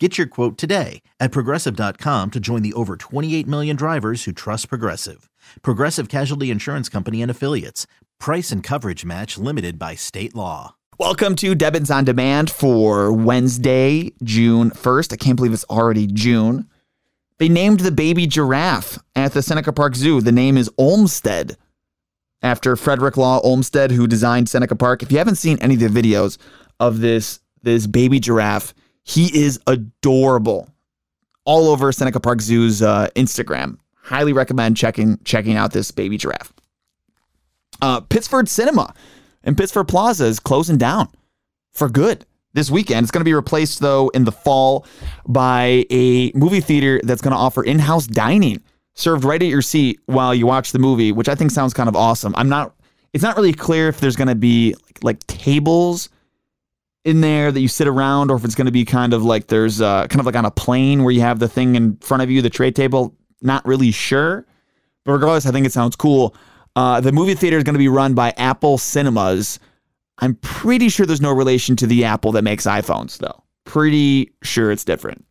Get your quote today at progressive.com to join the over 28 million drivers who trust Progressive. Progressive Casualty Insurance Company and Affiliates. Price and coverage match limited by state law. Welcome to Debbins on Demand for Wednesday, June 1st. I can't believe it's already June. They named the baby giraffe at the Seneca Park Zoo. The name is Olmsted after Frederick Law Olmsted, who designed Seneca Park. If you haven't seen any of the videos of this, this baby giraffe, he is adorable. All over Seneca Park Zoo's uh, Instagram. Highly recommend checking checking out this baby giraffe. Uh, Pittsford Cinema and Pittsford Plaza is closing down for good this weekend. It's going to be replaced, though, in the fall by a movie theater that's going to offer in house dining served right at your seat while you watch the movie, which I think sounds kind of awesome. I'm not, it's not really clear if there's going to be like, like, tables in there that you sit around or if it's going to be kind of like there's uh, kind of like on a plane where you have the thing in front of you, the tray table. Not really sure. But regardless, I think it sounds cool. Uh, the movie theater is going to be run by Apple Cinemas. I'm pretty sure there's no relation to the Apple that makes iPhones, though. Pretty sure it's different.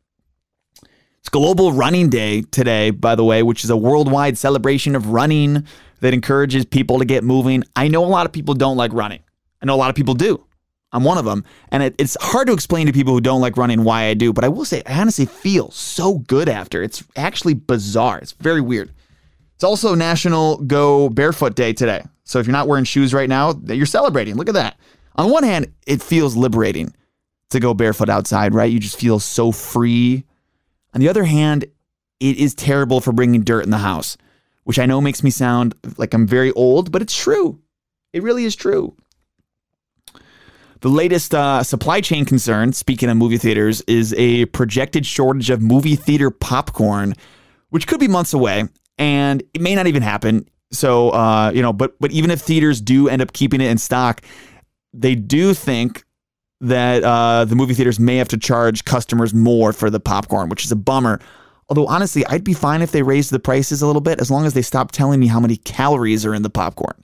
It's Global Running Day today, by the way, which is a worldwide celebration of running that encourages people to get moving. I know a lot of people don't like running. I know a lot of people do. I'm one of them. And it, it's hard to explain to people who don't like running why I do, but I will say, I honestly feel so good after. It's actually bizarre. It's very weird. It's also National Go Barefoot Day today. So if you're not wearing shoes right now, you're celebrating. Look at that. On one hand, it feels liberating to go barefoot outside, right? You just feel so free. On the other hand, it is terrible for bringing dirt in the house, which I know makes me sound like I'm very old, but it's true. It really is true. The latest uh, supply chain concern, speaking of movie theaters, is a projected shortage of movie theater popcorn, which could be months away, and it may not even happen. So, uh, you know, but but even if theaters do end up keeping it in stock, they do think that uh, the movie theaters may have to charge customers more for the popcorn, which is a bummer. Although honestly, I'd be fine if they raised the prices a little bit, as long as they stop telling me how many calories are in the popcorn.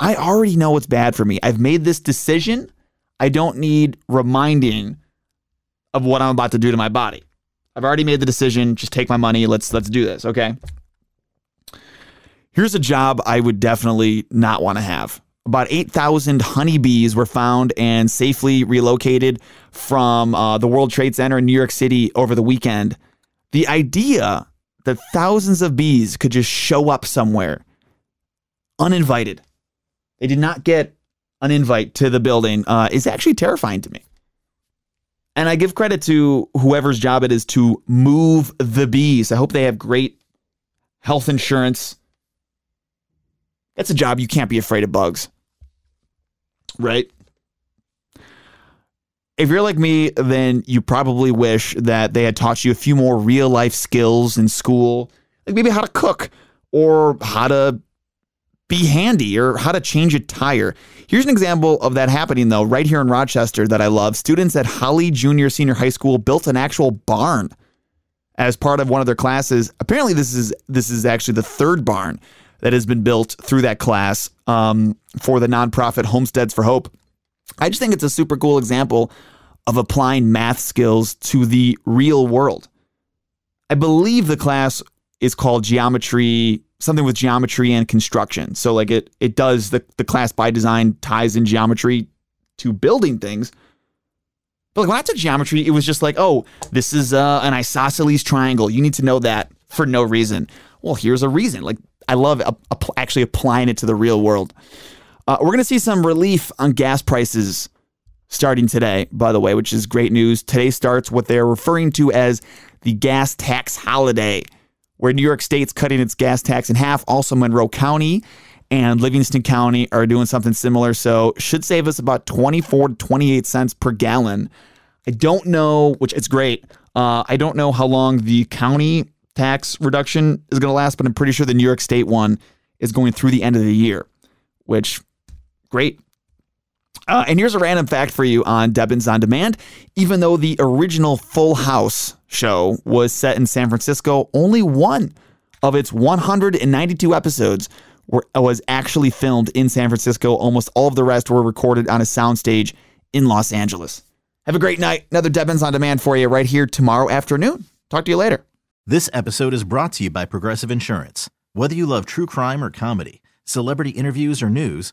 I already know what's bad for me. I've made this decision. I don't need reminding of what I'm about to do to my body. I've already made the decision. Just take my money. Let's let's do this, okay? Here's a job I would definitely not want to have. About 8,000 honeybees were found and safely relocated from uh, the World Trade Center in New York City over the weekend. The idea that thousands of bees could just show up somewhere uninvited, they did not get an invite to the building uh, is actually terrifying to me. And I give credit to whoever's job it is to move the bees. I hope they have great health insurance. That's a job you can't be afraid of bugs, right? If you're like me, then you probably wish that they had taught you a few more real life skills in school, like maybe how to cook or how to be handy or how to change a tire. Here's an example of that happening though, right here in Rochester that I love. Students at Holley Junior Senior High School built an actual barn as part of one of their classes. Apparently, this is this is actually the third barn that has been built through that class um, for the nonprofit Homesteads for Hope. I just think it's a super cool example of applying math skills to the real world. I believe the class is called Geometry something with geometry and construction. So like it it does the the class by design ties in geometry to building things. But like when I took geometry, it was just like, oh, this is uh, an isosceles triangle. You need to know that for no reason. Well, here's a reason. Like I love actually applying it to the real world. Uh, we're gonna see some relief on gas prices starting today, by the way, which is great news. Today starts what they're referring to as the gas tax holiday where New York State's cutting its gas tax in half. Also, Monroe County and Livingston County are doing something similar. So, should save us about 24 to 28 cents per gallon. I don't know, which it's great. Uh, I don't know how long the county tax reduction is going to last, but I'm pretty sure the New York State one is going through the end of the year, which great. Uh, and here's a random fact for you on Debbins on Demand. Even though the original Full House show was set in San Francisco, only one of its 192 episodes were, was actually filmed in San Francisco. Almost all of the rest were recorded on a soundstage in Los Angeles. Have a great night. Another Debbins on Demand for you right here tomorrow afternoon. Talk to you later. This episode is brought to you by Progressive Insurance. Whether you love true crime or comedy, celebrity interviews or news,